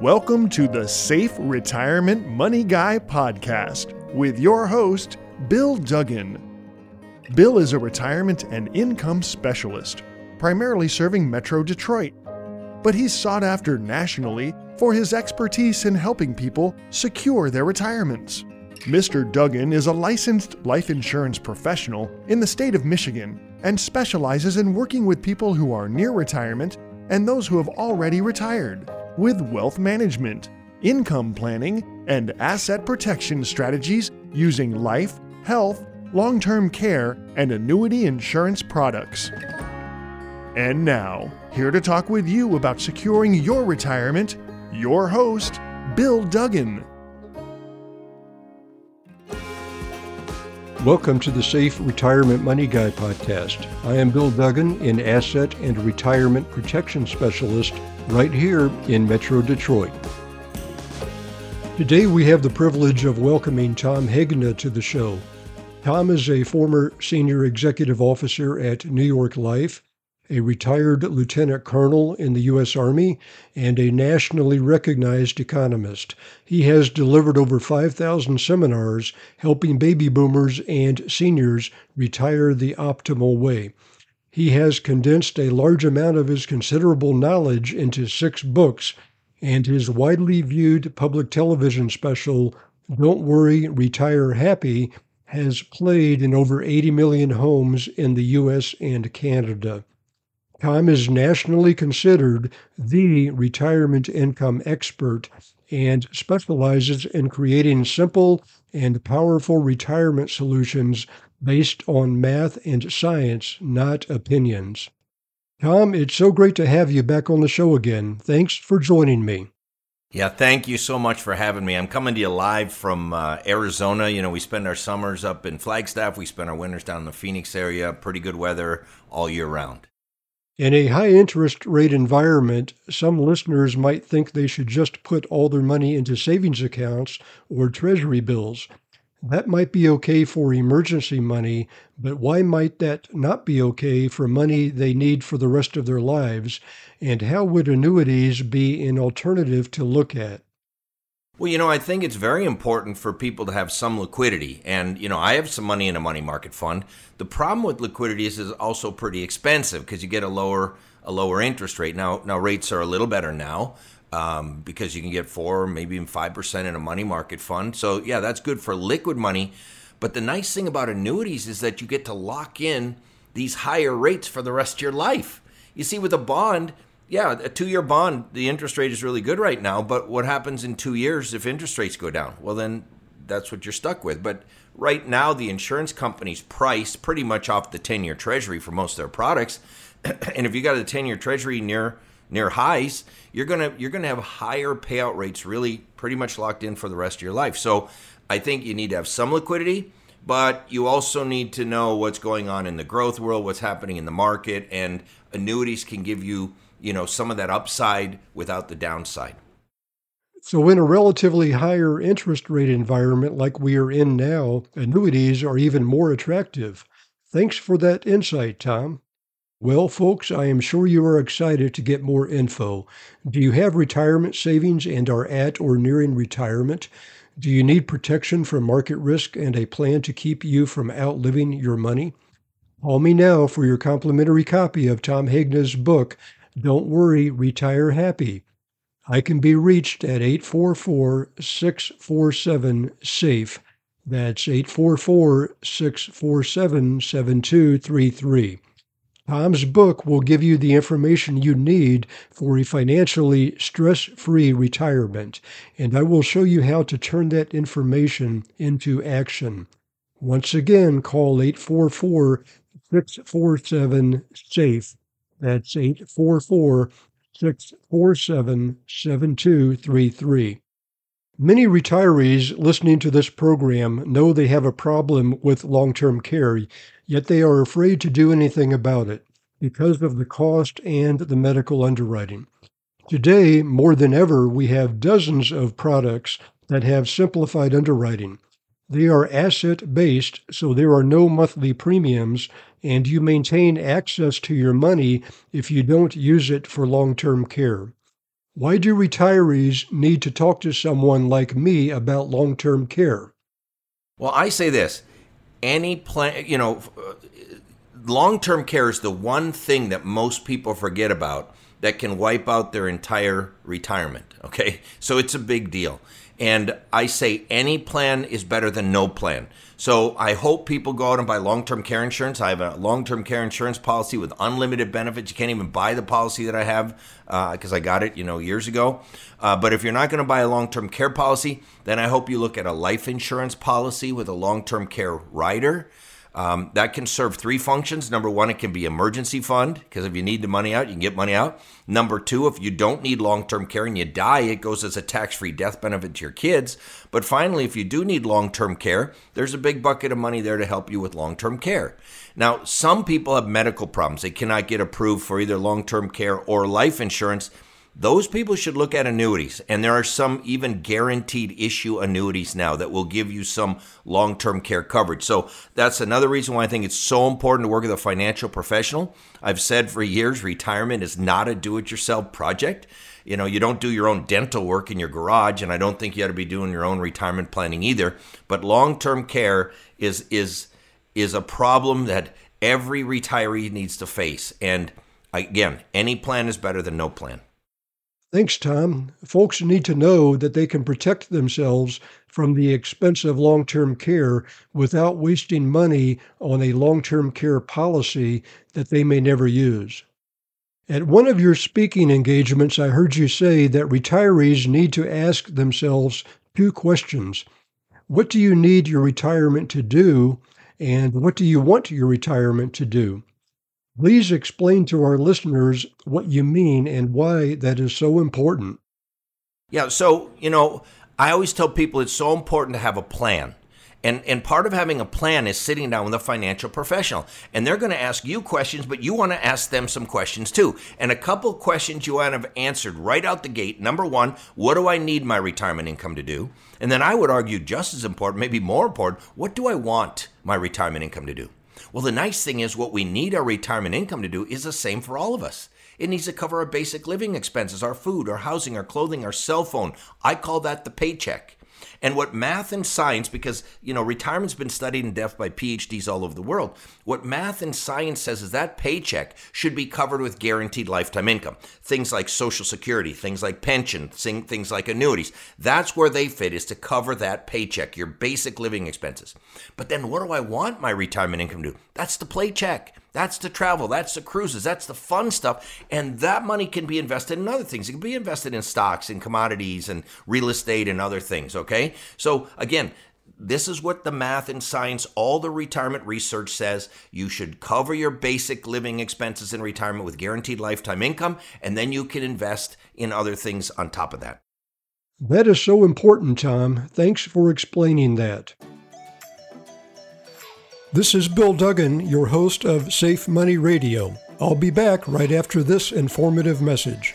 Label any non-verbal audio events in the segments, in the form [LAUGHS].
Welcome to the Safe Retirement Money Guy podcast with your host, Bill Duggan. Bill is a retirement and income specialist, primarily serving Metro Detroit, but he's sought after nationally for his expertise in helping people secure their retirements. Mr. Duggan is a licensed life insurance professional in the state of Michigan and specializes in working with people who are near retirement and those who have already retired with wealth management, income planning, and asset protection strategies using life, health, long term care, and annuity insurance products. And now, here to talk with you about securing your retirement, your host, Bill Duggan. Welcome to the Safe Retirement Money Guy podcast. I am Bill Duggan, an asset and retirement protection specialist right here in Metro Detroit. Today we have the privilege of welcoming Tom Hegna to the show. Tom is a former senior executive officer at New York Life, a retired lieutenant colonel in the U.S. Army, and a nationally recognized economist. He has delivered over 5,000 seminars helping baby boomers and seniors retire the optimal way. He has condensed a large amount of his considerable knowledge into six books, and his widely viewed public television special, Don't Worry, Retire Happy, has played in over 80 million homes in the US and Canada. Tom is nationally considered the retirement income expert and specializes in creating simple and powerful retirement solutions based on math and science, not opinions. Tom, it's so great to have you back on the show again. Thanks for joining me. Yeah, thank you so much for having me. I'm coming to you live from uh, Arizona. You know, we spend our summers up in Flagstaff, we spend our winters down in the Phoenix area. Pretty good weather all year round. In a high interest rate environment, some listeners might think they should just put all their money into savings accounts or treasury bills. That might be okay for emergency money, but why might that not be okay for money they need for the rest of their lives? And how would annuities be an alternative to look at? Well, you know, I think it's very important for people to have some liquidity. And, you know, I have some money in a money market fund. The problem with liquidity is it's also pretty expensive because you get a lower a lower interest rate. Now now rates are a little better now, um, because you can get four, maybe even five percent in a money market fund. So yeah, that's good for liquid money. But the nice thing about annuities is that you get to lock in these higher rates for the rest of your life. You see, with a bond, yeah, a two-year bond, the interest rate is really good right now. But what happens in two years if interest rates go down? Well, then that's what you're stuck with. But right now, the insurance companies price pretty much off the 10-year Treasury for most of their products. [CLEARS THROAT] and if you got a 10-year Treasury near near highs, you're gonna you're gonna have higher payout rates really pretty much locked in for the rest of your life. So I think you need to have some liquidity, but you also need to know what's going on in the growth world, what's happening in the market, and annuities can give you you know some of that upside without the downside. So, in a relatively higher interest rate environment like we are in now, annuities are even more attractive. Thanks for that insight, Tom. Well, folks, I am sure you are excited to get more info. Do you have retirement savings and are at or nearing retirement? Do you need protection from market risk and a plan to keep you from outliving your money? Call me now for your complimentary copy of Tom Hegna's book, Don't Worry, Retire Happy. I can be reached at 844 647 SAFE. That's 844 647 7233. Tom's book will give you the information you need for a financially stress free retirement, and I will show you how to turn that information into action. Once again, call 844 647 SAFE. That's 844 647 7233. Many retirees listening to this program know they have a problem with long term care, yet they are afraid to do anything about it because of the cost and the medical underwriting. Today, more than ever, we have dozens of products that have simplified underwriting. They are asset based, so there are no monthly premiums, and you maintain access to your money if you don't use it for long term care. Why do retirees need to talk to someone like me about long term care? Well, I say this any plan, you know, uh, long term care is the one thing that most people forget about that can wipe out their entire retirement. Okay. So it's a big deal. And I say any plan is better than no plan. So I hope people go out and buy long term care insurance. I have a long term care insurance policy with unlimited benefits. You can't even buy the policy that I have because uh, I got it, you know, years ago. Uh, but if you're not going to buy a long term care policy, then I hope you look at a life insurance policy with a long term care rider. Um, that can serve three functions. Number one, it can be emergency fund because if you need the money out, you can get money out. Number two, if you don't need long term care and you die, it goes as a tax free death benefit to your kids. But finally, if you do need long term care, there's a big bucket of money there to help you with long term care. Now, some people have medical problems. They cannot get approved for either long term care or life insurance those people should look at annuities. And there are some even guaranteed issue annuities now that will give you some long term care coverage. So that's another reason why I think it's so important to work with a financial professional. I've said for years retirement is not a do it yourself project. You know, you don't do your own dental work in your garage, and I don't think you ought to be doing your own retirement planning either. But long term care is is is a problem that every retiree needs to face. And again, any plan is better than no plan. Thanks, Tom. Folks need to know that they can protect themselves from the expensive long term care without wasting money on a long term care policy that they may never use. At one of your speaking engagements, I heard you say that retirees need to ask themselves two questions What do you need your retirement to do? And what do you want your retirement to do? Please explain to our listeners what you mean and why that is so important. Yeah, so, you know, I always tell people it's so important to have a plan. And, and part of having a plan is sitting down with a financial professional. And they're going to ask you questions, but you want to ask them some questions too. And a couple questions you want to have answered right out the gate. Number one, what do I need my retirement income to do? And then I would argue just as important, maybe more important, what do I want my retirement income to do? Well, the nice thing is what we need our retirement income to do is the same for all of us. It needs to cover our basic living expenses, our food, our housing, our clothing, our cell phone. I call that the paycheck. And what math and science, because you know retirement's been studied in depth by PhDs all over the world, what math and science says is that paycheck should be covered with guaranteed lifetime income. Things like Social Security, things like pension, things like annuities. That's where they fit is to cover that paycheck, your basic living expenses. But then what do I want my retirement income to do? That's the play check. That's the travel. That's the cruises. That's the fun stuff. And that money can be invested in other things. It can be invested in stocks and commodities and real estate and other things. Okay. So again, this is what the math and science, all the retirement research says. You should cover your basic living expenses in retirement with guaranteed lifetime income, and then you can invest in other things on top of that. That is so important, Tom. Thanks for explaining that. This is Bill Duggan, your host of Safe Money Radio. I'll be back right after this informative message.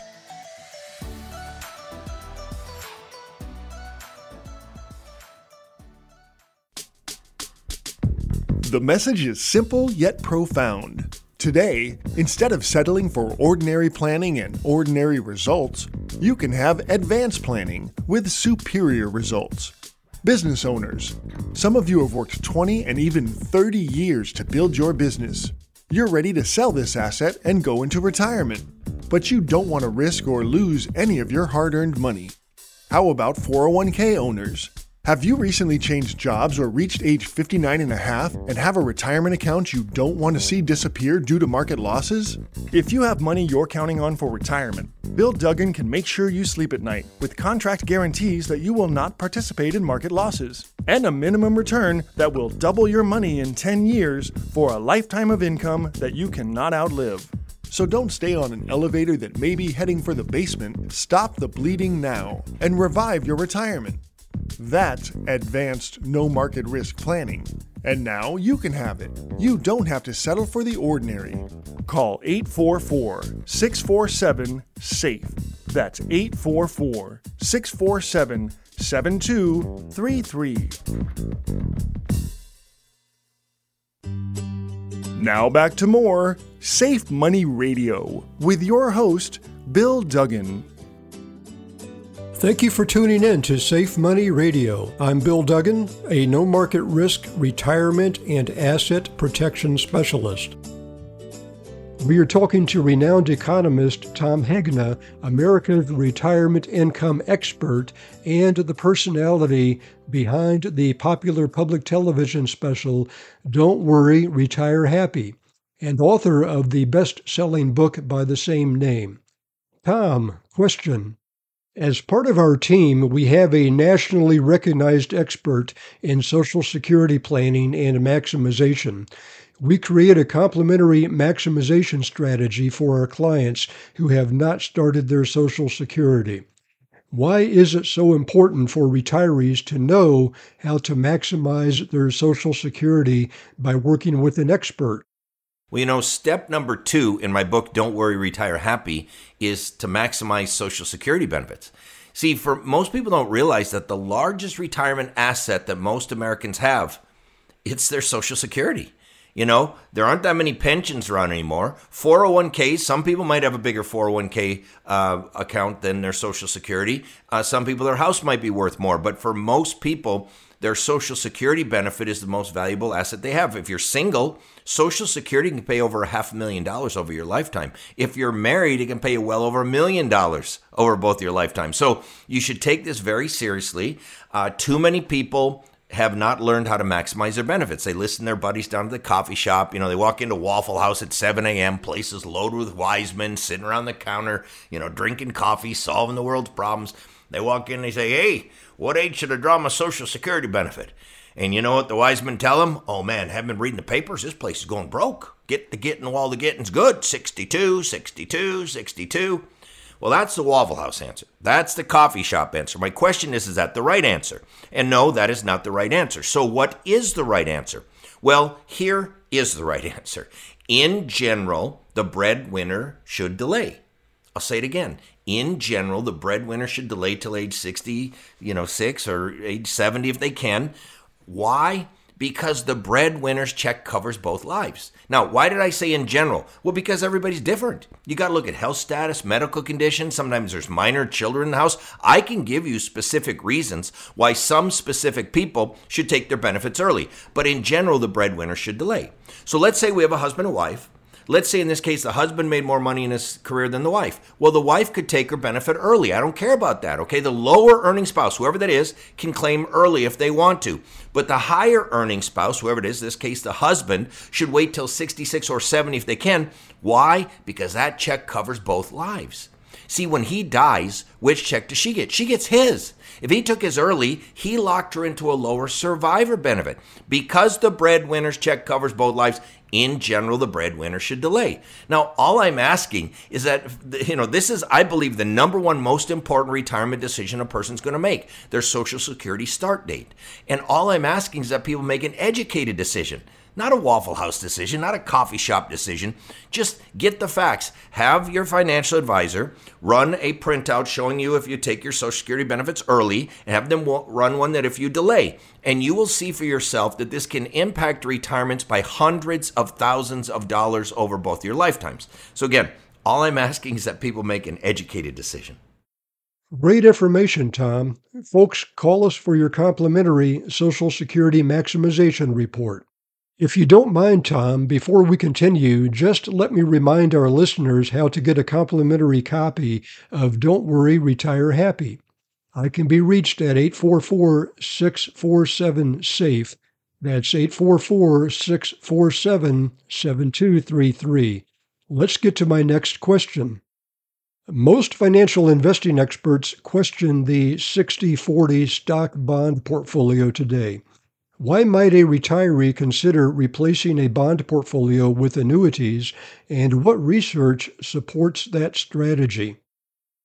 The message is simple yet profound. Today, instead of settling for ordinary planning and ordinary results, you can have advanced planning with superior results. Business owners, some of you have worked 20 and even 30 years to build your business. You're ready to sell this asset and go into retirement, but you don't want to risk or lose any of your hard earned money. How about 401k owners? Have you recently changed jobs or reached age 59 and a half and have a retirement account you don't want to see disappear due to market losses? If you have money you're counting on for retirement, Bill Duggan can make sure you sleep at night with contract guarantees that you will not participate in market losses and a minimum return that will double your money in 10 years for a lifetime of income that you cannot outlive. So don't stay on an elevator that may be heading for the basement. Stop the bleeding now and revive your retirement. That's advanced no market risk planning. And now you can have it. You don't have to settle for the ordinary. Call 844 647 SAFE. That's 844 647 7233. Now back to more Safe Money Radio with your host, Bill Duggan. Thank you for tuning in to Safe Money Radio. I'm Bill Duggan, a no market risk retirement and asset protection specialist. We are talking to renowned economist Tom Hegna, America's retirement income expert, and the personality behind the popular public television special Don't Worry, Retire Happy, and author of the best selling book by the same name. Tom, question. As part of our team, we have a nationally recognized expert in Social Security planning and maximization. We create a complementary maximization strategy for our clients who have not started their Social Security. Why is it so important for retirees to know how to maximize their Social Security by working with an expert? Well, you know, step number two in my book, Don't Worry, Retire Happy, is to maximize Social Security benefits. See, for most people don't realize that the largest retirement asset that most Americans have, it's their Social Security. You know, there aren't that many pensions around anymore. 401k, some people might have a bigger 401k uh, account than their Social Security. Uh, some people, their house might be worth more. But for most people, their Social Security benefit is the most valuable asset they have. If you're single, Social Security can pay over a half a million dollars over your lifetime. If you're married, it can pay you well over a million dollars over both your lifetime. So you should take this very seriously. Uh, too many people have not learned how to maximize their benefits. They listen to their buddies down to the coffee shop. You know, they walk into Waffle House at 7 a.m., places loaded with wise men sitting around the counter, you know, drinking coffee, solving the world's problems. They walk in, and they say, Hey, what age should I draw my Social Security benefit? And you know what the wise men tell them? Oh man, haven't been reading the papers. This place is going broke. Get the getting while the getting's good. 62, 62, 62. Well, that's the Waffle House answer. That's the coffee shop answer. My question is, is that the right answer? And no, that is not the right answer. So, what is the right answer? Well, here is the right [LAUGHS] answer. In general, the breadwinner should delay. I'll say it again in general, the breadwinner should delay till age 60, you know, six or age 70 if they can. Why? Because the breadwinner's check covers both lives. Now, why did I say in general? Well, because everybody's different. You got to look at health status, medical conditions. Sometimes there's minor children in the house. I can give you specific reasons why some specific people should take their benefits early. But in general, the breadwinner should delay. So let's say we have a husband and wife Let's say in this case, the husband made more money in his career than the wife. Well, the wife could take her benefit early. I don't care about that, okay? The lower earning spouse, whoever that is, can claim early if they want to. But the higher earning spouse, whoever it is, in this case, the husband, should wait till 66 or 70 if they can. Why? Because that check covers both lives. See, when he dies, which check does she get? She gets his. If he took his early, he locked her into a lower survivor benefit. Because the breadwinner's check covers both lives, in general, the breadwinner should delay. Now, all I'm asking is that, you know, this is, I believe, the number one most important retirement decision a person's going to make their Social Security start date. And all I'm asking is that people make an educated decision. Not a Waffle House decision, not a coffee shop decision. Just get the facts. Have your financial advisor run a printout showing you if you take your Social Security benefits early and have them run one that if you delay. And you will see for yourself that this can impact retirements by hundreds of thousands of dollars over both your lifetimes. So, again, all I'm asking is that people make an educated decision. Great information, Tom. Folks, call us for your complimentary Social Security Maximization Report. If you don't mind, Tom, before we continue, just let me remind our listeners how to get a complimentary copy of Don't Worry, Retire Happy. I can be reached at 844 647 SAFE. That's 844 647 7233. Let's get to my next question. Most financial investing experts question the 60 40 stock bond portfolio today. Why might a retiree consider replacing a bond portfolio with annuities, and what research supports that strategy?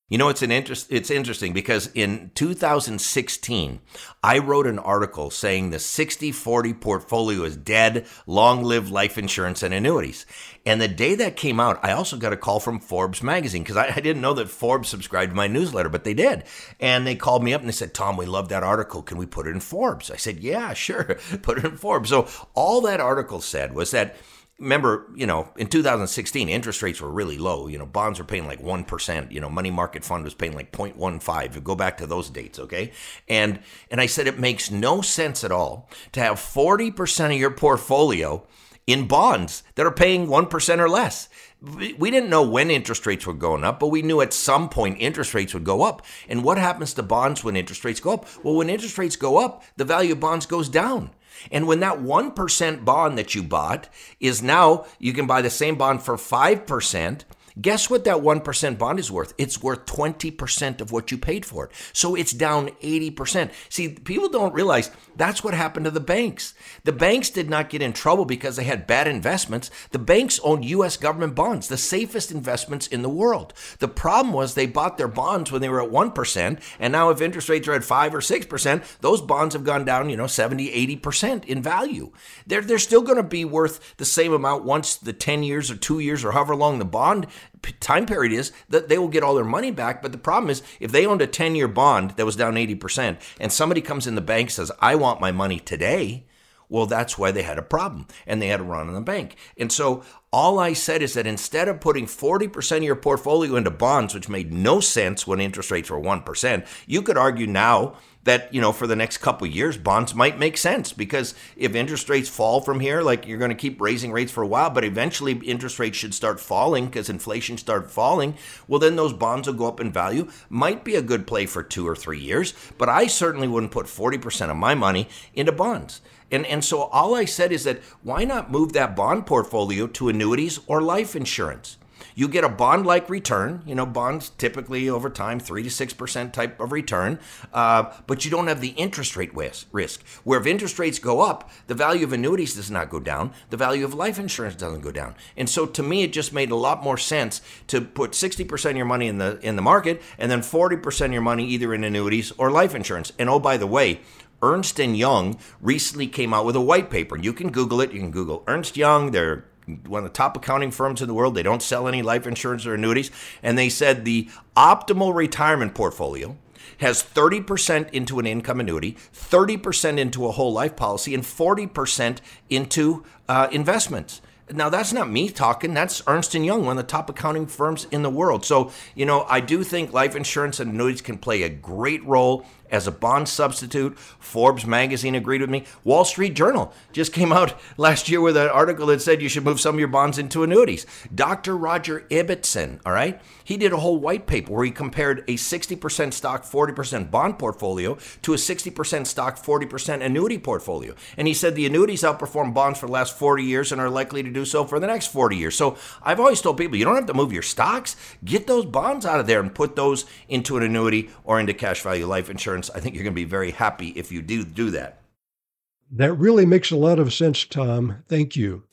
You know, it's an interest. It's interesting because in 2016, I wrote an article saying the 60-40 portfolio is dead. Long live life insurance and annuities. And the day that came out, I also got a call from Forbes magazine because I, I, didn't know that Forbes subscribed to my newsletter, but they did. And they called me up and they said, "Tom, we love that article. Can we put it in Forbes?" I said, "Yeah, sure, [LAUGHS] put it in Forbes." So all that article said was that remember, you know, in 2016, interest rates were really low. You know, bonds were paying like 1%. You know, money market fund was paying like 0.15. Go back to those dates, okay? And and I said it makes no sense at all to have 40% of your portfolio in bonds that are paying 1% or less. We didn't know when interest rates were going up, but we knew at some point interest rates would go up. And what happens to bonds when interest rates go up? Well, when interest rates go up, the value of bonds goes down. And when that 1% bond that you bought is now, you can buy the same bond for 5%, Guess what that 1% bond is worth? It's worth 20% of what you paid for it. So it's down 80%. See, people don't realize that's what happened to the banks. The banks did not get in trouble because they had bad investments. The banks owned US government bonds, the safest investments in the world. The problem was they bought their bonds when they were at 1%, and now if interest rates are at 5 or 6%, those bonds have gone down, you know, 70, 80% in value. They're, they're still going to be worth the same amount once the 10 years or 2 years or however long the bond time period is that they will get all their money back. But the problem is if they owned a 10 year bond that was down 80% and somebody comes in the bank says, I want my money today. Well, that's why they had a problem and they had a run on the bank. And so all I said is that instead of putting 40% of your portfolio into bonds, which made no sense when interest rates were 1%, you could argue now that you know for the next couple years bonds might make sense because if interest rates fall from here like you're going to keep raising rates for a while but eventually interest rates should start falling because inflation start falling well then those bonds will go up in value. Might be a good play for 2 or 3 years but I certainly wouldn't put 40% of my money into bonds. And and so all I said is that why not move that bond portfolio to annuities or life insurance you get a bond like return. You know, bonds typically over time, 3 to 6% type of return, uh, but you don't have the interest rate risk. Where if interest rates go up, the value of annuities does not go down, the value of life insurance doesn't go down. And so to me, it just made a lot more sense to put 60% of your money in the, in the market and then 40% of your money either in annuities or life insurance. And oh, by the way, Ernst and Young recently came out with a white paper. You can Google it. You can Google Ernst Young. They're one of the top accounting firms in the world. They don't sell any life insurance or annuities. And they said the optimal retirement portfolio has 30% into an income annuity, 30% into a whole life policy, and 40% into uh, investments. Now that's not me talking. That's Ernst and Young, one of the top accounting firms in the world. So you know, I do think life insurance and annuities can play a great role as a bond substitute. Forbes magazine agreed with me. Wall Street Journal just came out [LAUGHS] last year with an article that said you should move some of your bonds into annuities. Dr. Roger Ibbotson, all right, he did a whole white paper where he compared a 60% stock, 40% bond portfolio to a 60% stock, 40% annuity portfolio. And he said the annuities outperform bonds for the last 40 years and are likely to do so for the next 40 years. So I've always told people you don't have to move your stocks, get those bonds out of there and put those into an annuity or into cash value life insurance insurance, I think you're going to be very happy if you do do that. That really makes a lot of sense, Tom. Thank you.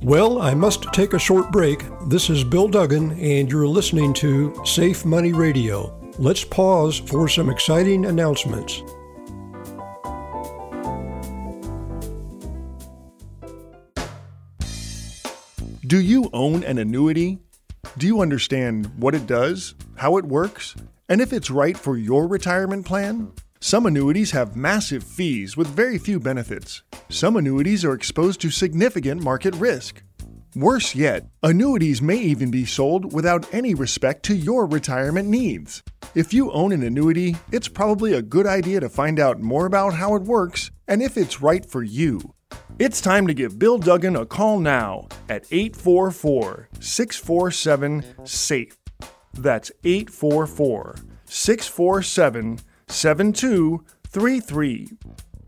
Well, I must take a short break. This is Bill Duggan, and you're listening to Safe Money Radio. Let's pause for some exciting announcements. Do you own an annuity? Do you understand what it does, how it works, and if it's right for your retirement plan, some annuities have massive fees with very few benefits. Some annuities are exposed to significant market risk. Worse yet, annuities may even be sold without any respect to your retirement needs. If you own an annuity, it's probably a good idea to find out more about how it works and if it's right for you. It's time to give Bill Duggan a call now at 844 647 SAFE. That's 844 647 7233.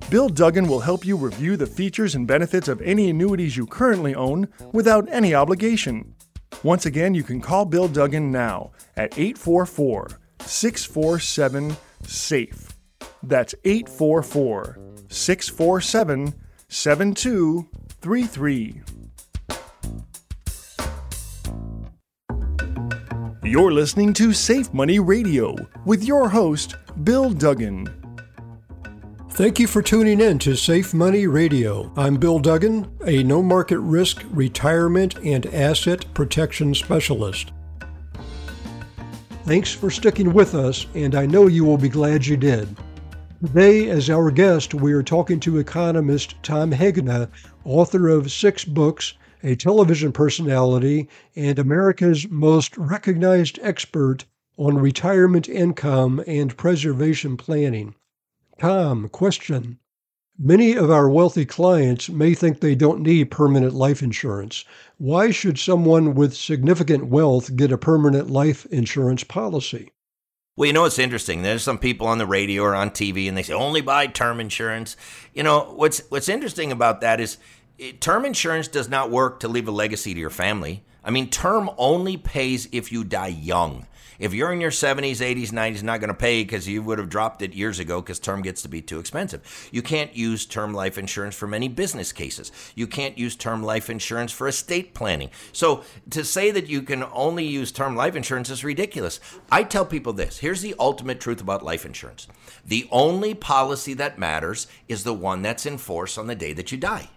Bill Duggan will help you review the features and benefits of any annuities you currently own without any obligation. Once again, you can call Bill Duggan now at 844 647 SAFE. That's 844 647 7233. You're listening to Safe Money Radio with your host, Bill Duggan. Thank you for tuning in to Safe Money Radio. I'm Bill Duggan, a no market risk retirement and asset protection specialist. Thanks for sticking with us, and I know you will be glad you did. Today, as our guest, we are talking to economist Tom Hegna, author of six books, a television personality, and America's most recognized expert on retirement income and preservation planning. Tom, question. Many of our wealthy clients may think they don't need permanent life insurance. Why should someone with significant wealth get a permanent life insurance policy? Well, you know what's interesting? There's some people on the radio or on TV, and they say only buy term insurance. You know what's what's interesting about that is term insurance does not work to leave a legacy to your family. I mean, term only pays if you die young. If you're in your 70s, 80s, 90s, not going to pay because you would have dropped it years ago because term gets to be too expensive. You can't use term life insurance for many business cases. You can't use term life insurance for estate planning. So to say that you can only use term life insurance is ridiculous. I tell people this here's the ultimate truth about life insurance the only policy that matters is the one that's in force on the day that you die.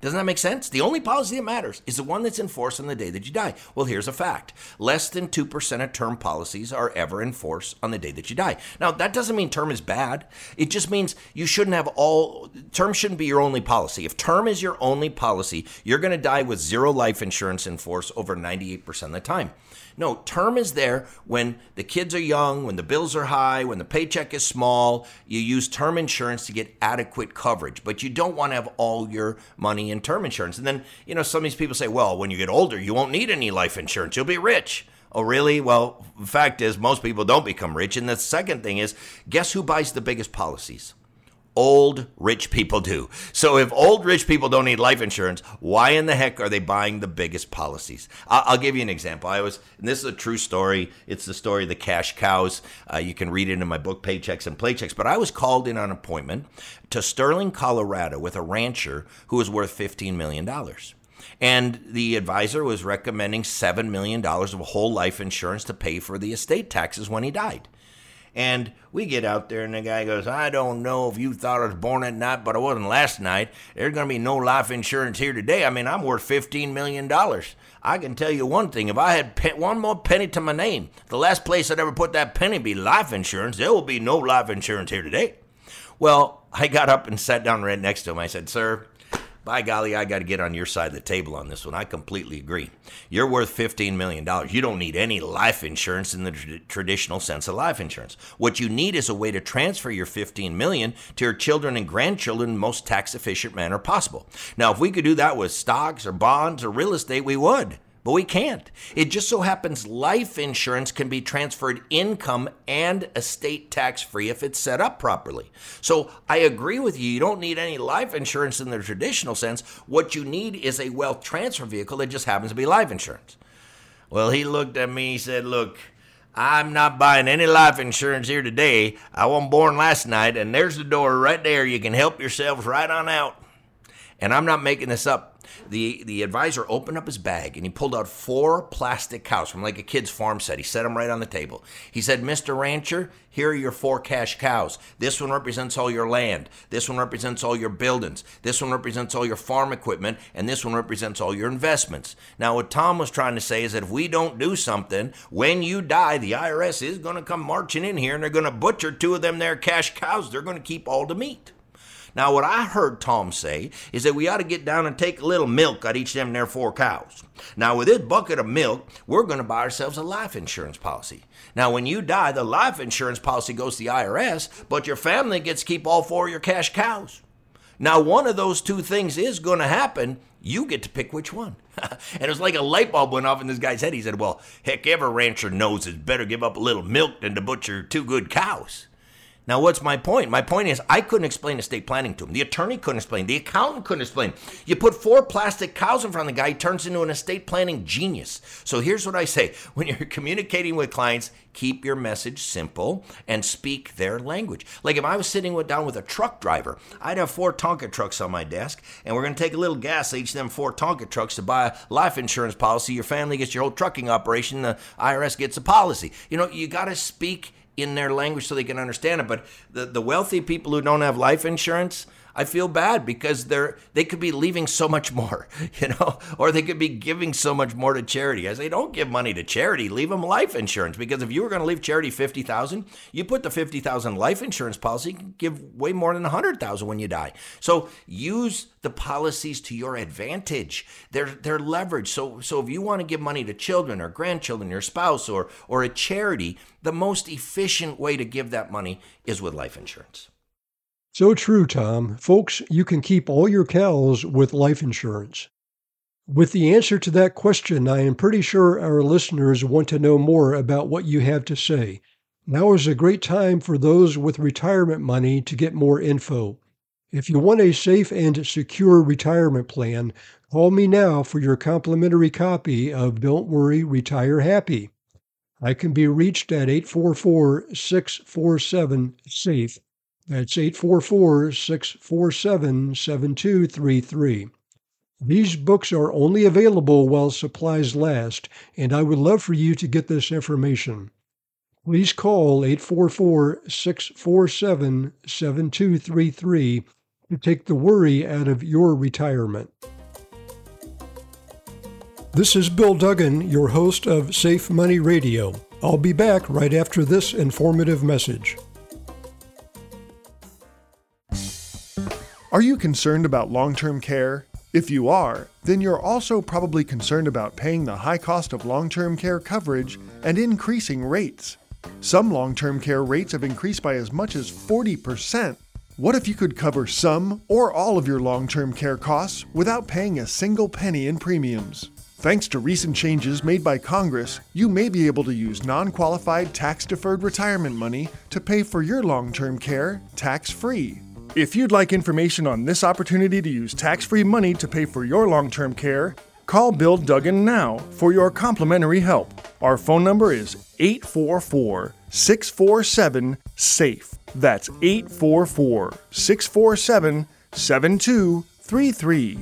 Doesn't that make sense? The only policy that matters is the one that's in force on the day that you die. Well, here's a fact less than 2% of term policies are ever in force on the day that you die. Now, that doesn't mean term is bad. It just means you shouldn't have all, term shouldn't be your only policy. If term is your only policy, you're going to die with zero life insurance in force over 98% of the time. No, term is there when the kids are young, when the bills are high, when the paycheck is small. You use term insurance to get adequate coverage, but you don't want to have all your money in term insurance. And then, you know, some of these people say, well, when you get older, you won't need any life insurance. You'll be rich. Oh, really? Well, the fact is, most people don't become rich. And the second thing is, guess who buys the biggest policies? Old rich people do. So if old rich people don't need life insurance, why in the heck are they buying the biggest policies? I'll, give you an example. I was, and this is a true story. It's the story of the cash cows. Uh, you can read it in my book, Paychecks and Playchecks. But I was called in on appointment to Sterling, Colorado, with a rancher who was worth $15 million. And the advisor was recommending $7 million of whole life insurance to pay for the estate taxes when he died. And we get out there, and the guy goes, I don't know if you thought I was born at night, but I wasn't last night. There's going to be no life insurance here today. I mean, I'm worth $15 million. I can tell you one thing if I had pe- one more penny to my name, the last place I'd ever put that penny be life insurance. There will be no life insurance here today. Well, I got up and sat down right next to him. I said, Sir, by golly, I got to get on your side of the table on this one. I completely agree. You're worth $15 million. You don't need any life insurance in the tr- traditional sense of life insurance. What you need is a way to transfer your 15 million to your children and grandchildren in the most tax efficient manner possible. Now, if we could do that with stocks or bonds or real estate, we would but we can't. It just so happens life insurance can be transferred income and estate tax free if it's set up properly. So I agree with you. You don't need any life insurance in the traditional sense. What you need is a wealth transfer vehicle that just happens to be life insurance. Well, he looked at me, he said, Look, I'm not buying any life insurance here today. I wasn't born last night, and there's the door right there. You can help yourselves right on out. And I'm not making this up the the advisor opened up his bag and he pulled out four plastic cows from like a kid's farm set. He set them right on the table. He said, "Mr. Rancher, here are your four cash cows. This one represents all your land. This one represents all your buildings. This one represents all your farm equipment, and this one represents all your investments." Now, what Tom was trying to say is that if we don't do something, when you die, the IRS is going to come marching in here and they're going to butcher two of them there cash cows. They're going to keep all the meat. Now, what I heard Tom say is that we ought to get down and take a little milk out each of them there four cows. Now, with this bucket of milk, we're going to buy ourselves a life insurance policy. Now, when you die, the life insurance policy goes to the IRS, but your family gets to keep all four of your cash cows. Now, one of those two things is going to happen. You get to pick which one. [LAUGHS] and it was like a light bulb went off in this guy's head. He said, Well, heck, every rancher knows it's better give up a little milk than to butcher two good cows. Now, what's my point? My point is, I couldn't explain estate planning to him. The attorney couldn't explain. The accountant couldn't explain. You put four plastic cows in front of the guy, he turns into an estate planning genius. So here's what I say [LAUGHS] when you're communicating with clients, keep your message simple and speak their language. Like if I was sitting with, down with a truck driver, I'd have four Tonka trucks on my desk, and we're going to take a little gas each of them four Tonka trucks to buy a life insurance policy. Your family gets your whole trucking operation, the IRS gets a policy. You know, you got to speak in their language so they can understand it. But the, the wealthy people who don't have life insurance, I feel bad because they're they could be leaving so much more, [LAUGHS] you know, or they could be giving so much more to charity. I say, don't give money to charity. Leave them life insurance because if you were going to leave charity fifty thousand, you put the fifty thousand life insurance policy. You can give way more than a hundred thousand when you die. So use the policies to your advantage. They're they're leveraged. So so if you want to give money to children or grandchildren, your spouse or or a charity, the most efficient way to give that money is with life insurance. So true, Tom. Folks, you can keep all your cows with life insurance. With the answer to that question, I am pretty sure our listeners want to know more about what you have to say. Now is a great time for those with retirement money to get more info. If you want a safe and secure retirement plan, call me now for your complimentary copy of Don't Worry, Retire Happy. I can be reached at 844 647 SAFE. That's 844 647 7233. These books are only available while supplies last, and I would love for you to get this information. Please call 844 647 7233 to take the worry out of your retirement. This is Bill Duggan, your host of Safe Money Radio. I'll be back right after this informative message. Are you concerned about long term care? If you are, then you're also probably concerned about paying the high cost of long term care coverage and increasing rates. Some long term care rates have increased by as much as 40%. What if you could cover some or all of your long term care costs without paying a single penny in premiums? Thanks to recent changes made by Congress, you may be able to use non qualified tax deferred retirement money to pay for your long term care tax free. If you'd like information on this opportunity to use tax free money to pay for your long term care, call Bill Duggan now for your complimentary help. Our phone number is 844 647 SAFE. That's 844 647 7233.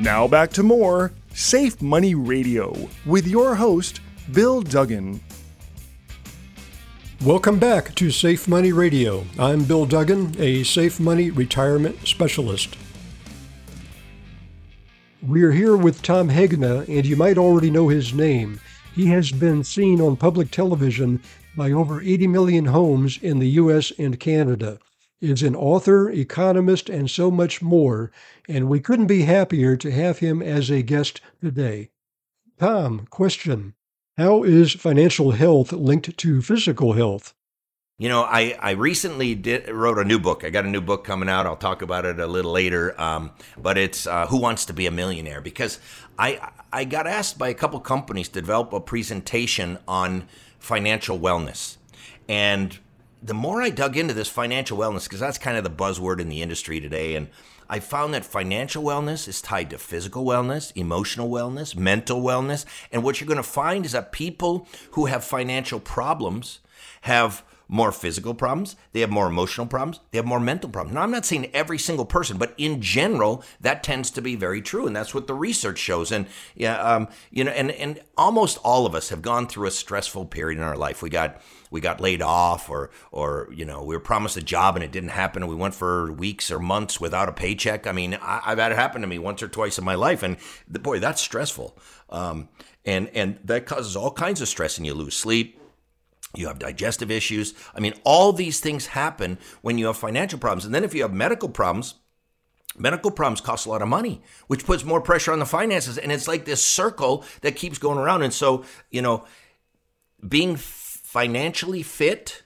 Now back to more Safe Money Radio with your host, Bill Duggan. Welcome back to Safe Money Radio. I'm Bill Duggan, a safe money retirement specialist. We're here with Tom Hegna, and you might already know his name. He has been seen on public television by over 80 million homes in the U.S. and Canada. Is an author, economist, and so much more, and we couldn't be happier to have him as a guest today. Tom, question How is financial health linked to physical health? You know, I, I recently did, wrote a new book. I got a new book coming out. I'll talk about it a little later. Um, but it's uh, Who Wants to Be a Millionaire? Because I, I got asked by a couple companies to develop a presentation on financial wellness. And the more I dug into this financial wellness, because that's kind of the buzzword in the industry today, and I found that financial wellness is tied to physical wellness, emotional wellness, mental wellness. And what you're going to find is that people who have financial problems have more physical problems, they have more emotional problems, they have more mental problems. Now, I'm not saying every single person, but in general, that tends to be very true, and that's what the research shows. And yeah, um, you know, and and almost all of us have gone through a stressful period in our life. We got we got laid off, or or you know, we were promised a job and it didn't happen, and we went for weeks or months without a paycheck. I mean, I, have had it happen to me once or twice in my life, and the, boy, that's stressful. Um, and and that causes all kinds of stress, and you lose sleep you have digestive issues. I mean, all these things happen when you have financial problems. And then if you have medical problems, medical problems cost a lot of money, which puts more pressure on the finances. And it's like this circle that keeps going around. And so, you know, being financially fit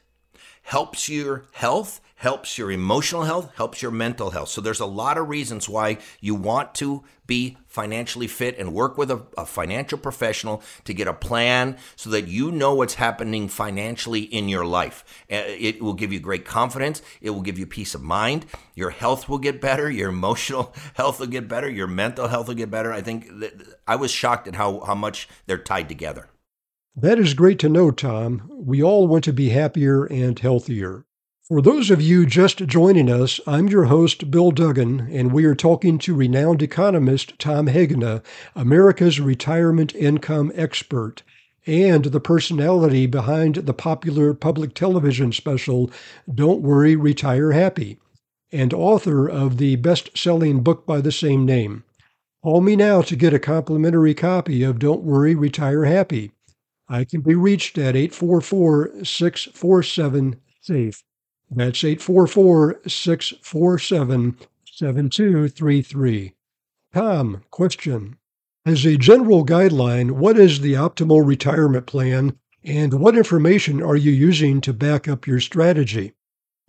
helps your health, helps your emotional health, helps your mental health. So there's a lot of reasons why you want to be financially fit and work with a, a, financial professional to get a plan so that you know what's happening financially in your life. Uh, it will give you great confidence. It will give you peace of mind. Your health will get better. Your [LAUGHS] emotional health will get better. Your mental health will get better. I think I was shocked at how, how much they're tied together. That is great to know, Tom. We all want to be happier and healthier. For those of you just joining us, I'm your host, Bill Duggan, and we are talking to renowned economist Tom Hegna, America's retirement income expert. and the personality behind the popular public television special Don't Worry, Retire Happy, and author of the best selling book by the same name. Call me now to get a complimentary copy of Don't Worry, Retire Happy. I can be reached at 844 647 SAFE. That's 844 647 7233. Tom, question. As a general guideline, what is the optimal retirement plan and what information are you using to back up your strategy?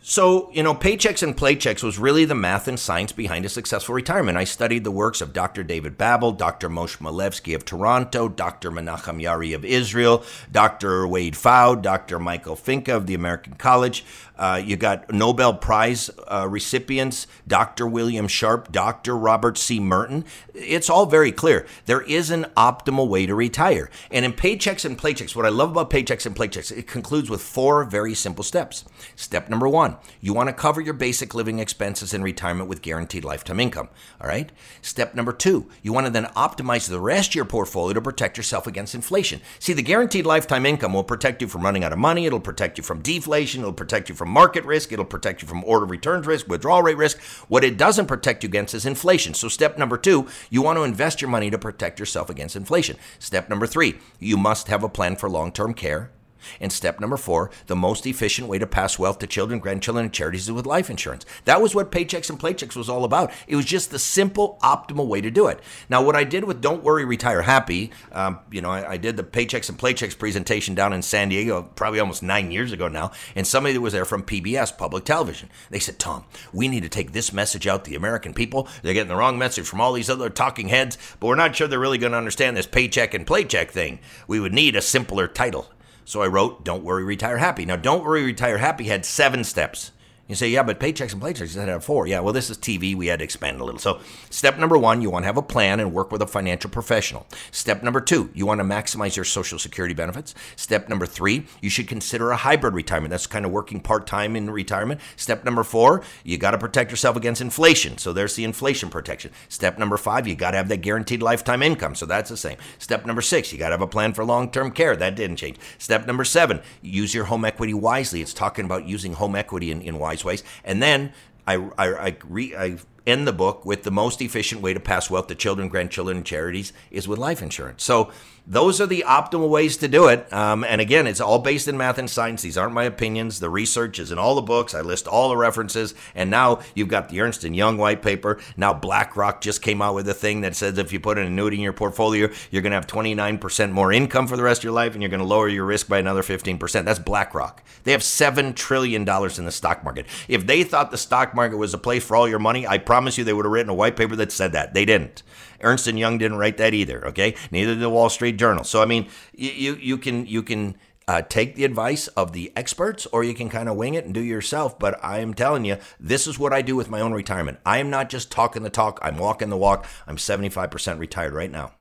So, you know, Paychecks and Playchecks was really the math and science behind a successful retirement. I studied the works of Dr. David Babbel, Dr. Moshe Milevsky of Toronto, Dr. Menachem Yaari of Israel, Dr. Wade Pfau, Dr. Michael Finke of the American College. Uh, you got Nobel Prize uh, recipients, Dr. William Sharpe, Dr. Robert C. Merton. It's all very clear. There is an optimal way to retire. And in Paychecks and Playchecks, what I love about Paychecks and Playchecks, it concludes with four very simple steps. Step number one, you want to cover your basic living expenses in retirement with guaranteed lifetime income. All right. Step number two, you want to then optimize the rest of your portfolio to protect yourself against inflation. See, the guaranteed lifetime income will protect you from running out of money. It'll protect you from deflation. It'll protect you from market risk, it'll protect you from order returns risk, withdrawal rate risk. What it doesn't protect you against is inflation. So, step number two, you want to invest your money to protect yourself against inflation. Step number three, you must have a plan for long term care. And step number four, the most efficient way to pass wealth to children, grandchildren, and charities is with life insurance. That was what Paychecks and Playchecks was all about. It was just the simple, optimal way to do it. Now, what I did with Don't Worry, Retire Happy, um, you know, I, I, did the Paychecks and Playchecks presentation down in San Diego probably almost nine years ago now, and somebody that was there from PBS, public television, they said, Tom, we need to take this message out to the American people. They're getting the wrong message from all these other talking heads, but we're not sure they're really going to understand this paycheck and playcheck thing. We would need a simpler title. So I wrote, Don't Worry, Retire Happy. Now, Don't Worry, Retire Happy had seven steps. You say, yeah, but paychecks and playchecks had to have four. Yeah, well, this is TV. We had to expand a little. So, step number one, you want to have a plan and work with a financial professional. Step number two, you want to maximize your Social Security benefits. Step number three, you should consider a hybrid retirement. That's kind of working part time in retirement. Step number four, you got to protect yourself against inflation. So, there's the inflation protection. Step number five, you got to have that guaranteed lifetime income. So, that's the same. Step number six, you got to have a plan for long term care. That didn't change. Step number seven, use your home equity wisely. It's talking about using home equity in, in wise ways. And then I, I, I, re, I end the book with the most efficient way to pass wealth to children, grandchildren, and charities is with life insurance. So those are the optimal ways to do it. Um, and again, it's all based in math and science. These aren't my opinions. The research is in all the books. I list all the references. And now you've got the Ernst and Young white paper. Now BlackRock just came out with a thing that says if you put an annuity in your portfolio, you're going to have 29% more income for the rest of your life, and you're going to lower your risk by another 15%. That's BlackRock. They have seven trillion dollars in the stock market. If they thought the stock market was a place for all your money, I promise you they would have written a white paper that said that. They didn't. Ernst and Young didn't write that either. Okay, neither did the Wall Street Journal. So I mean, you you can you can. Uh, take the advice of the experts or you can kind of wing it and do yourself. But I am telling you, this is what I do with my own retirement. I am not just talking the talk, I'm walking the walk. I'm 75% retired right now.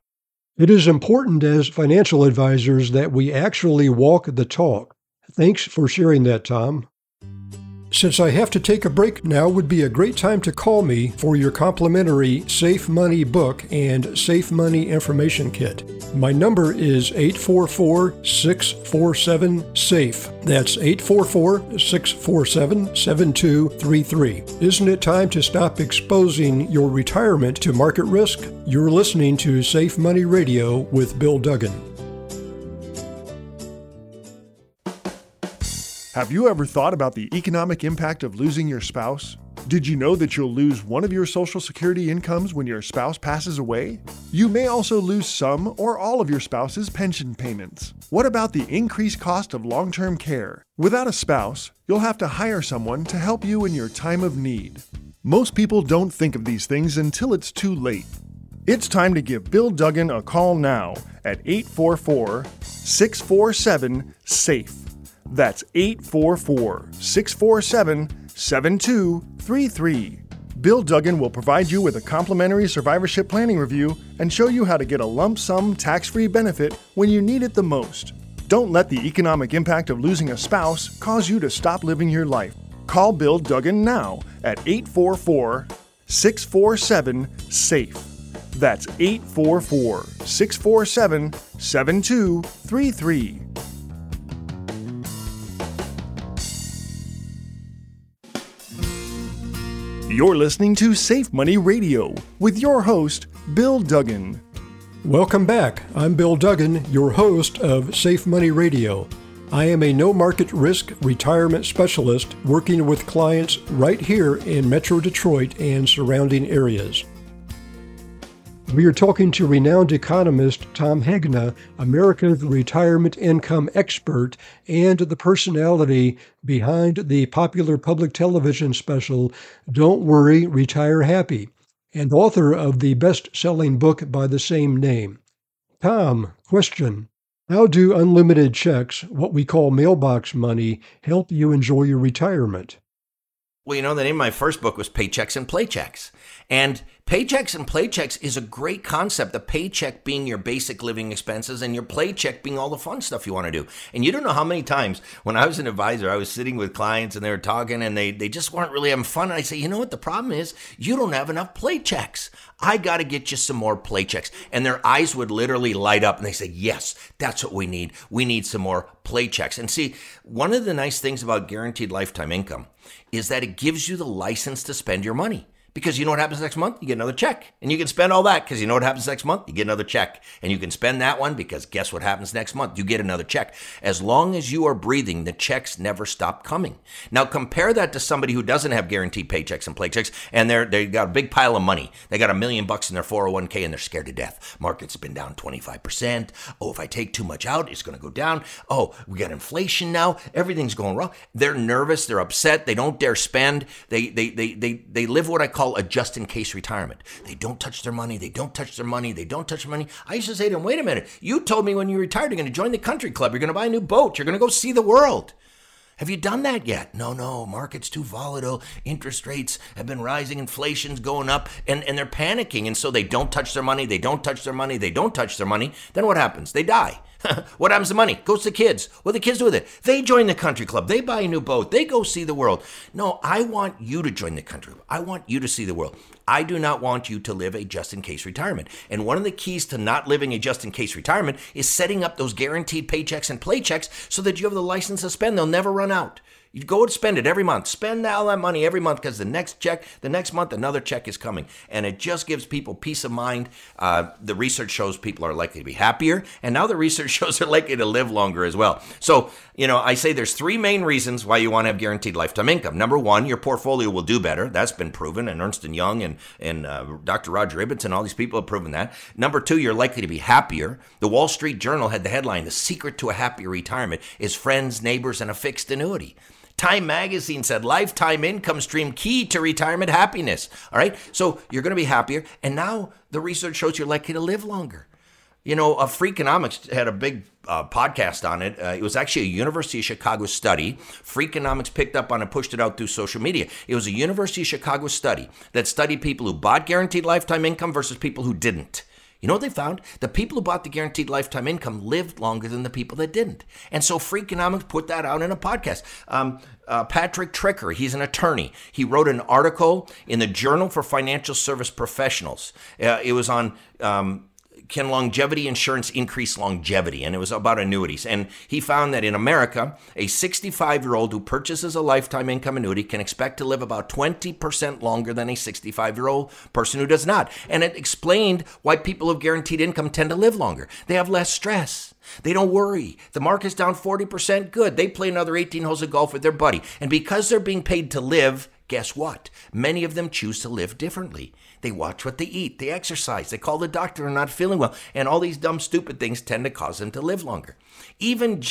It is important as financial advisors that we actually walk the talk. Thanks for sharing that, Tom. Since I have to take a break now would be a great time to call me for your complimentary Safe Money book and Safe Money information kit. My number is 844 647 SAFE. That's 844 647 7233. Isn't it time to stop exposing your retirement to market risk? You're listening to Safe Money Radio with Bill Duggan. Have you ever thought about the economic impact of losing your spouse? Did you know that you'll lose one of your Social Security incomes when your spouse passes away? You may also lose some or all of your spouse's pension payments. What about the increased cost of long term care? Without a spouse, you'll have to hire someone to help you in your time of need. Most people don't think of these things until it's too late. It's time to give Bill Duggan a call now at 844 647 SAFE. That's 844 647 7233. Bill Duggan will provide you with a complimentary survivorship planning review and show you how to get a lump sum tax free benefit when you need it the most. Don't let the economic impact of losing a spouse cause you to stop living your life. Call Bill Duggan now at 844 647 SAFE. That's 844 647 7233. You're listening to Safe Money Radio with your host, Bill Duggan. Welcome back. I'm Bill Duggan, your host of Safe Money Radio. I am a no market risk retirement specialist working with clients right here in Metro Detroit and surrounding areas. We are talking to renowned economist Tom Hegna, America's retirement income expert, and the personality behind the popular public television special Don't Worry, Retire Happy, and author of the best selling book by the same name. Tom, question How do unlimited checks, what we call mailbox money, help you enjoy your retirement? Well, you know, the name of my first book was Paychecks and Playchecks. And paychecks and playchecks is a great concept. The paycheck being your basic living expenses and your playcheck being all the fun stuff you want to do. And you don't know how many times when I was an advisor, I was sitting with clients and they were talking and they, they just weren't really having fun. And I say, you know what? The problem is you don't have enough playchecks. I got to get you some more playchecks. And their eyes would literally light up and they say, yes, that's what we need. We need some more playchecks. And see, one of the nice things about guaranteed lifetime income is that it gives you the license to spend your money because you know what happens next month? You get another check. And you can spend all that because you know what happens next month? You get another check. And you can spend that one because guess what happens next month? You get another check. As long as you are breathing, the checks never stop coming. Now compare that to somebody who doesn't have guaranteed paychecks and paychecks and they're they got a big pile of money. They got a million bucks in their 401k and they're scared to death. Market's been down 25%. Oh, if I take too much out, it's going to go down. Oh, we got inflation now. Everything's going wrong. They're nervous, they're upset, they don't dare spend. They they they they they live what I call a just in case retirement. They don't touch their money. They don't touch their money. They don't touch their money. I used to say to them, wait a minute. You told me when you retired, you're going to join the country club. You're going to buy a new boat. You're going to go see the world. Have you done that yet? No, no, market's too volatile. Interest rates have been rising, inflation's going up, and, and they're panicking. And so they don't touch their money, they don't touch their money, they don't touch their money. Then what happens? They die. [LAUGHS] what happens to money? Goes to kids. What do the kids do with it? They join the country club. They buy a new boat. They go see the world. No, I want you to join the country club. I want you to see the world. I do not want you to live a just in case retirement. And one of the keys to not living a just in case retirement is setting up those guaranteed paychecks and playchecks so that you have the license to spend. They'll never run out. You go and spend it every month. Spend all that money every month because the next check, the next month, another check is coming. And it just gives people peace of mind. Uh, the research shows people are likely to be happier. And now the research [LAUGHS] shows they're likely to live longer as well. So, you know, I say there's three main reasons why you want to have guaranteed lifetime income. Number one, your portfolio will do better. That's been proven. And Ernst & Young and, and uh, Dr. Roger Ibbotson, all these people have proven that. Number two, you're likely to be happier. The Wall Street Journal had the headline, The Secret to a Happier Retirement is Friends, Neighbors, and a Fixed Annuity. Time magazine said lifetime income stream key to retirement happiness. All right. So you're going to be happier. And now the research shows you're likely to live longer. You know, uh, Freakonomics had a big uh, podcast on it. Uh, it was actually a University of Chicago study. Freakonomics picked up on it, pushed it out through social media. It was a University of Chicago study that studied people who bought guaranteed lifetime income versus people who didn't. You know what they found? The people who bought the guaranteed lifetime income lived longer than the people that didn't. And so Freakonomics put that out in a podcast. Um, uh, Patrick Tricker, he's an attorney. He wrote an article in the Journal for Financial Service Professionals. Uh, it was on um, can longevity insurance increase longevity? And it was about annuities. And he found that in America, a 65 year old who purchases a lifetime income annuity can expect to live about 20% longer than a 65 year old person who does not. And it explained why people of guaranteed income tend to live longer. They have less stress. They don't worry. The market's down 40%. Good. They play another 18 holes of golf with their buddy. And because they're being paid to live, guess what? Many of them choose to live differently. They watch what they eat, they exercise, they call the doctor and not feeling well, and all these dumb, stupid things tend to cause them to live longer. Even,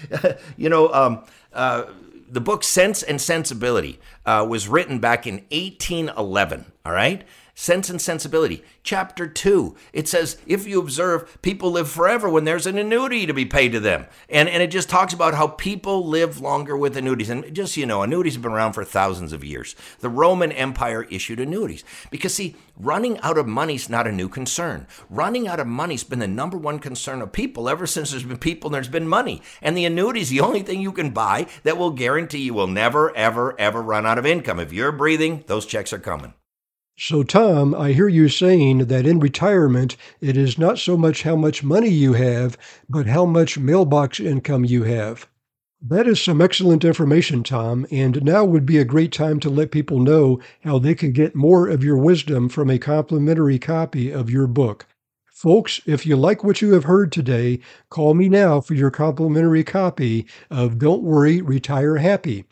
[LAUGHS] you know, um, uh, the book Sense and Sensibility uh, was written back in 1811, all right? Sense and Sensibility, chapter 2. It says, if you observe, people live forever when there's an annuity to be paid to them. And, and it just talks about how people live longer with annuities. And just so you know, annuities have been around for thousands of years. The Roman Empire issued annuities. Because, see, running out of money's not a new concern. Running out of money's been the number one concern of people ever since there's been people and there's been money. And the annuity is the only thing you can buy that will guarantee you will never, ever, ever run out of income. If you're breathing, those checks are coming. So, Tom, I hear you saying that in retirement, it is not so much how much money you have, but how much mailbox income you have. That is some excellent information, Tom, and now would be a great time to let people know how they can get more of your wisdom from a complimentary copy of your book. Folks, if you like what you have heard today, call me now for your complimentary copy of Don't Worry, Retire Happy.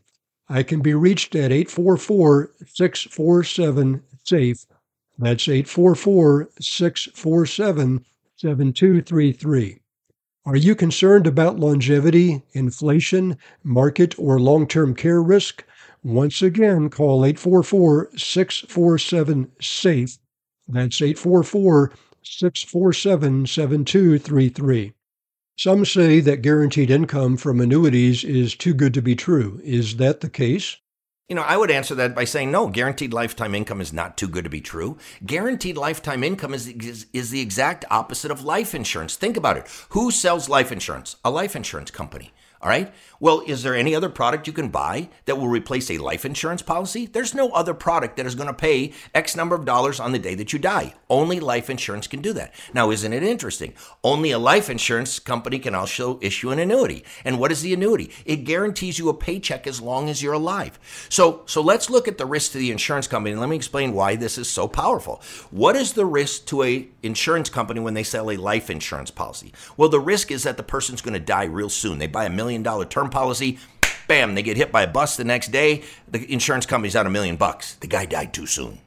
I can be reached at 844 647 SAFE. That's 844 647 7233. Are you concerned about longevity, inflation, market, or long term care risk? Once again, call 844 647 SAFE. That's 844 647 7233. Some say that guaranteed income from annuities is too good to be true. Is that the case? You know, I would answer that by saying no, guaranteed lifetime income is not too good to be true. Guaranteed lifetime income is, is, is the exact opposite of life insurance. Think about it. Who sells life insurance? A life insurance company. All right. Well, is there any other product you can buy that will replace a life insurance policy? There's no other product that is going to pay X number of dollars on the day that you die. Only life insurance can do that. Now, isn't it interesting? Only a life insurance company can also issue an annuity. And what is the annuity? It guarantees you a paycheck as long as you're alive. So, so let's look at the risk to the insurance company let me explain why this is so powerful. What is the risk to a insurance company when they sell a life insurance policy? Well, the risk is that the person's going to die real soon. They buy a million million dollar term policy. Bam, they get hit by a bus the next day. The insurance company's out a million bucks. The guy died too soon.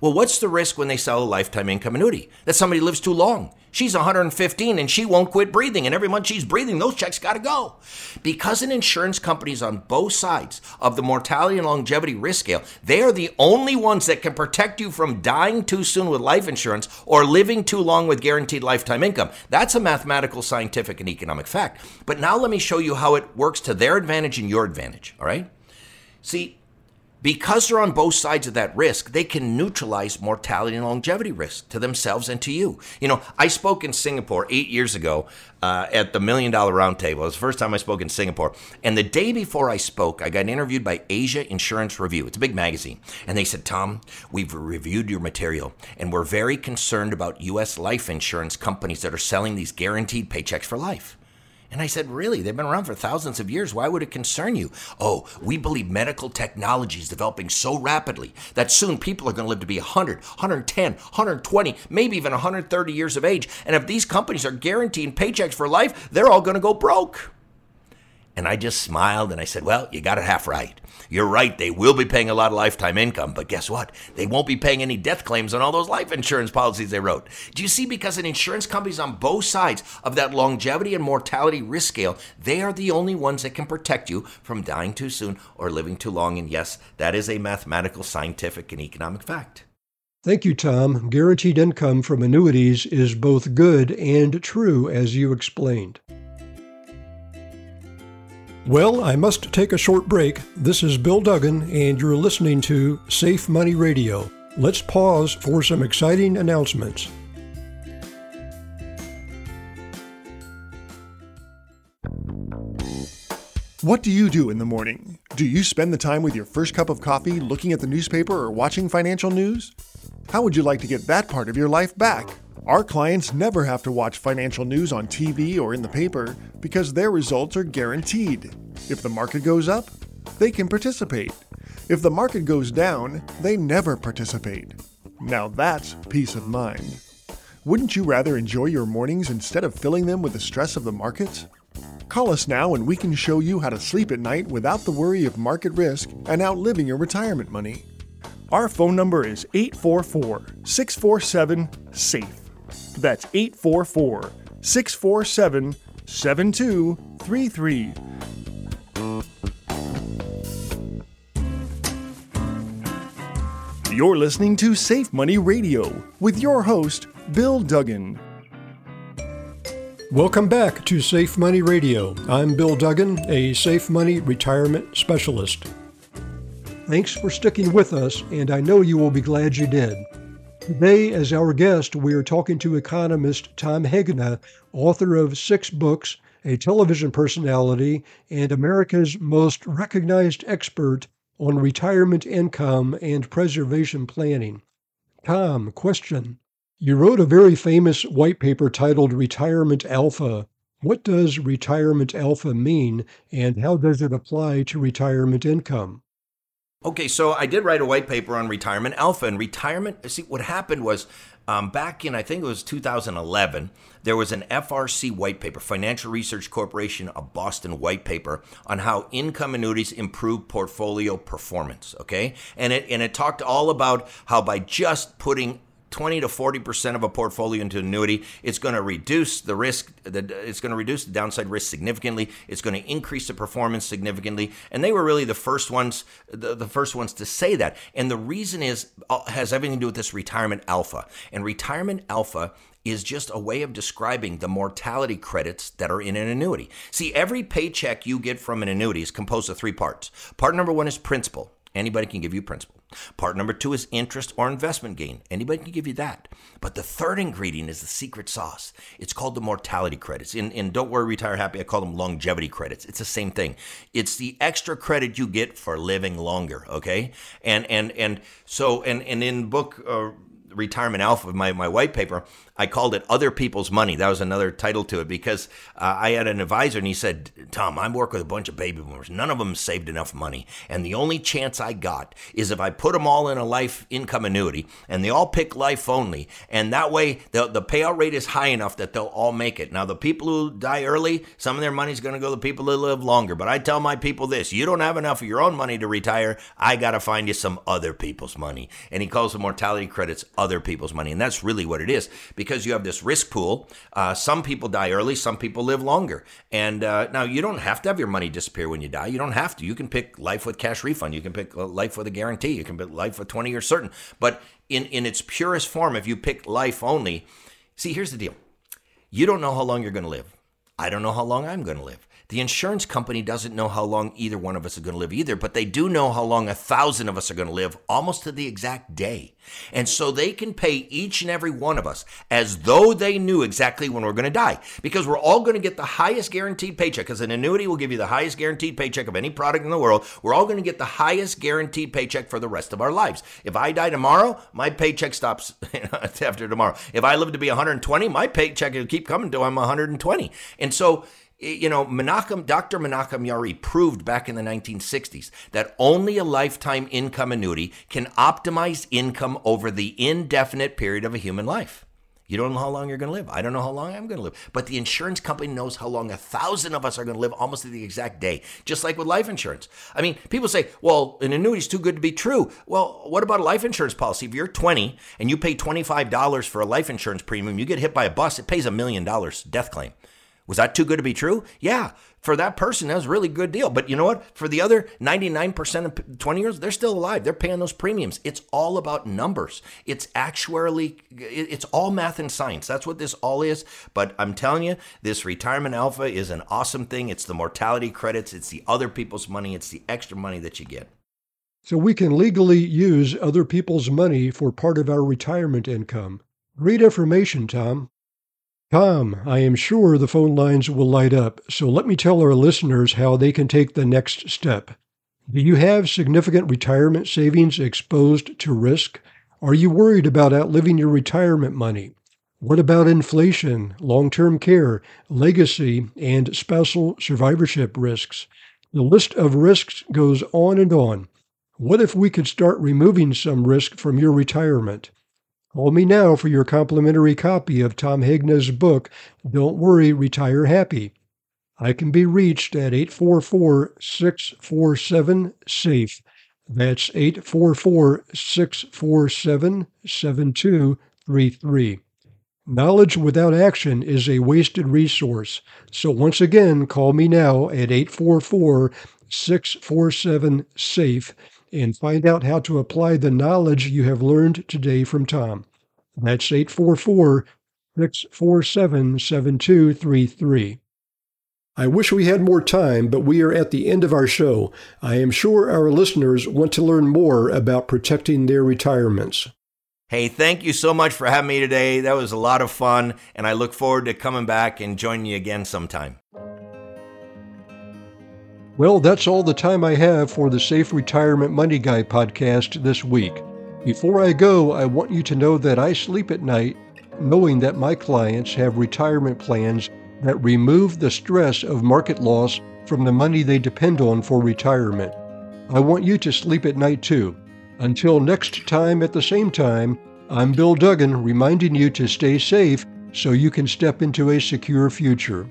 Well, what's the risk when they sell a lifetime income annuity? That somebody lives too long. She's 115 and she won't quit breathing. And every month she's breathing, those checks got to go. Because an insurance company is on both sides of the mortality and longevity risk scale, they are the only ones that can protect you from dying too soon with life insurance or living too long with guaranteed lifetime income. That's a mathematical, scientific, and economic fact. But now let me show you how it works to their advantage and your advantage. All right? See, because they're on both sides of that risk, they can neutralize mortality and longevity risk to themselves and to you. You know, I spoke in Singapore eight years ago uh, at the Million Dollar Roundtable. It was the first time I spoke in Singapore. And the day before I spoke, I got interviewed by Asia Insurance Review. It's a big magazine. And they said, Tom, we've reviewed your material, and we're very concerned about U.S. life insurance companies that are selling these guaranteed paychecks for life. And I said, Really? They've been around for thousands of years. Why would it concern you? Oh, we believe medical technology is developing so rapidly that soon people are going to live to be 100, 110, 120, maybe even 130 years of age. And if these companies are guaranteeing paychecks for life, they're all going to go broke. And I just smiled and I said, Well, you got it half right. You're right, they will be paying a lot of lifetime income, but guess what? They won't be paying any death claims on all those life insurance policies they wrote. Do you see? Because an insurance company's on both sides of that longevity and mortality risk scale, they are the only ones that can protect you from dying too soon or living too long. And yes, that is a mathematical, scientific, and economic fact. Thank you, Tom. Guaranteed income from annuities is both good and true, as you explained. Well, I must take a short break. This is Bill Duggan, and you're listening to Safe Money Radio. Let's pause for some exciting announcements. What do you do in the morning? Do you spend the time with your first cup of coffee looking at the newspaper or watching financial news? How would you like to get that part of your life back? Our clients never have to watch financial news on TV or in the paper because their results are guaranteed. If the market goes up, they can participate. If the market goes down, they never participate. Now that's peace of mind. Wouldn't you rather enjoy your mornings instead of filling them with the stress of the markets? Call us now and we can show you how to sleep at night without the worry of market risk and outliving your retirement money. Our phone number is 844 647 SAFE. That's 844 647 7233. You're listening to Safe Money Radio with your host, Bill Duggan. Welcome back to Safe Money Radio. I'm Bill Duggan, a Safe Money retirement specialist. Thanks for sticking with us, and I know you will be glad you did. Today, as our guest, we are talking to economist Tom Hegna, author of six books, a television personality, and America's most recognized expert on retirement income and preservation planning. Tom, question. You wrote a very famous white paper titled Retirement Alpha. What does retirement alpha mean, and how does it apply to retirement income? Okay, so I did write a white paper on retirement alpha and retirement. See, what happened was um, back in, I think it was 2011, there was an FRC white paper, Financial Research Corporation of Boston white paper on how income annuities improve portfolio performance. Okay. And it, and it talked all about how by just putting 20 to 40 percent of a portfolio into annuity, it's going to reduce the risk. That It's going to reduce the downside risk significantly. It's going to increase the performance significantly. And they were really the first ones, the, the first ones to say that. And the reason is uh, has everything to do with this retirement alpha. And retirement alpha is just a way of describing the mortality credits that are in an annuity. See, every paycheck you get from an annuity is composed of three parts. Part number one is principal. Anybody can give you principal. Part number two is interest or investment gain. Anybody can give you that. But the third ingredient is the secret sauce. It's called the mortality credits. In, in Don't Worry, Retire Happy, I call them longevity credits. It's the same thing. It's the extra credit you get for living longer, okay? And and and so and and in book uh, Retirement Alpha, my, my white paper, I called it Other People's Money. That was another title to it because uh, I had an advisor and he said, Tom, I work with a bunch of baby boomers. None of them saved enough money. And the only chance I got is if I put them all in a life income annuity and they all pick life only. And that way, the, the payout rate is high enough that they'll all make it. Now, the people who die early, some of their money's going to go to the people who live longer. But I tell my people this you don't have enough of your own money to retire. I got to find you some other people's money. And he calls the mortality credits other people's money. And that's really what it is because you have this risk pool. Uh, some people die early, some people live longer. And uh, now you don't have to have your money disappear when you die. You don't have to. You can pick life with cash refund. You can pick life with a guarantee. You can pick life with 20 years certain. But in, in its purest form, if you pick life only, see, here's the deal you don't know how long you're going to live. I don't know how long I'm going to live. The insurance company doesn't know how long either one of us are going to live either, but they do know how long a thousand of us are going to live almost to the exact day. And so they can pay each and every one of us as though they knew exactly when we're going to die because we're all going to get the highest guaranteed paycheck because an annuity will give you the highest guaranteed paycheck of any product in the world. We're all going to get the highest guaranteed paycheck for the rest of our lives. If I die tomorrow, my paycheck stops [LAUGHS] after tomorrow. If I live to be 120, my paycheck will keep coming till I'm 120. And so you know, Menachem, Dr. Menachem Yaari proved back in the 1960s that only a lifetime income annuity can optimize income over the indefinite period of a human life. You don't know how long you're going to live. I don't know how long I'm going to live. But the insurance company knows how long a thousand of us are going to live almost to the exact day, just like with life insurance. I mean, people say, well, an annuity is too good to be true. Well, what about a life insurance policy? If you're 20 and you pay $25 for a life insurance premium, you get hit by a bus, it pays a million dollars death claim. Was that too good to be true? Yeah, for that person, that was a really good deal. But you know what? For the other 99% of 20 years, they're still alive. They're paying those premiums. It's all about numbers. It's actually, it's all math and science. That's what this all is. But I'm telling you, this retirement alpha is an awesome thing. It's the mortality credits, it's the other people's money, it's the extra money that you get. So we can legally use other people's money for part of our retirement income. Great information, Tom. Tom, I am sure the phone lines will light up, so let me tell our listeners how they can take the next step. Do you have significant retirement savings exposed to risk? Are you worried about outliving your retirement money? What about inflation, long term care, legacy, and spousal survivorship risks? The list of risks goes on and on. What if we could start removing some risk from your retirement? Call me now for your complimentary copy of Tom Hegna's book, Don't Worry, Retire Happy. I can be reached at 844 647 SAFE. That's 844 647 7233. Knowledge without action is a wasted resource. So once again, call me now at 844 647 SAFE and find out how to apply the knowledge you have learned today from Tom. That's 844 647 7233. I wish we had more time, but we are at the end of our show. I am sure our listeners want to learn more about protecting their retirements. Hey, thank you so much for having me today. That was a lot of fun, and I look forward to coming back and joining you again sometime. Well, that's all the time I have for the Safe Retirement Money Guy podcast this week. Before I go, I want you to know that I sleep at night knowing that my clients have retirement plans that remove the stress of market loss from the money they depend on for retirement. I want you to sleep at night too. Until next time at the same time, I'm Bill Duggan reminding you to stay safe so you can step into a secure future.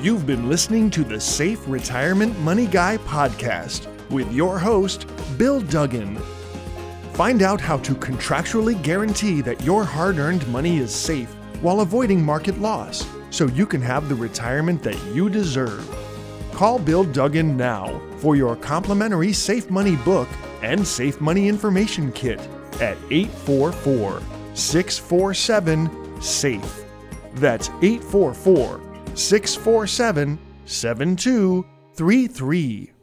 You've been listening to the Safe Retirement Money Guy podcast with your host, Bill Duggan. Find out how to contractually guarantee that your hard earned money is safe while avoiding market loss so you can have the retirement that you deserve. Call Bill Duggan now for your complimentary Safe Money book and Safe Money information kit at 844 647 SAFE. That's 844 647 7233.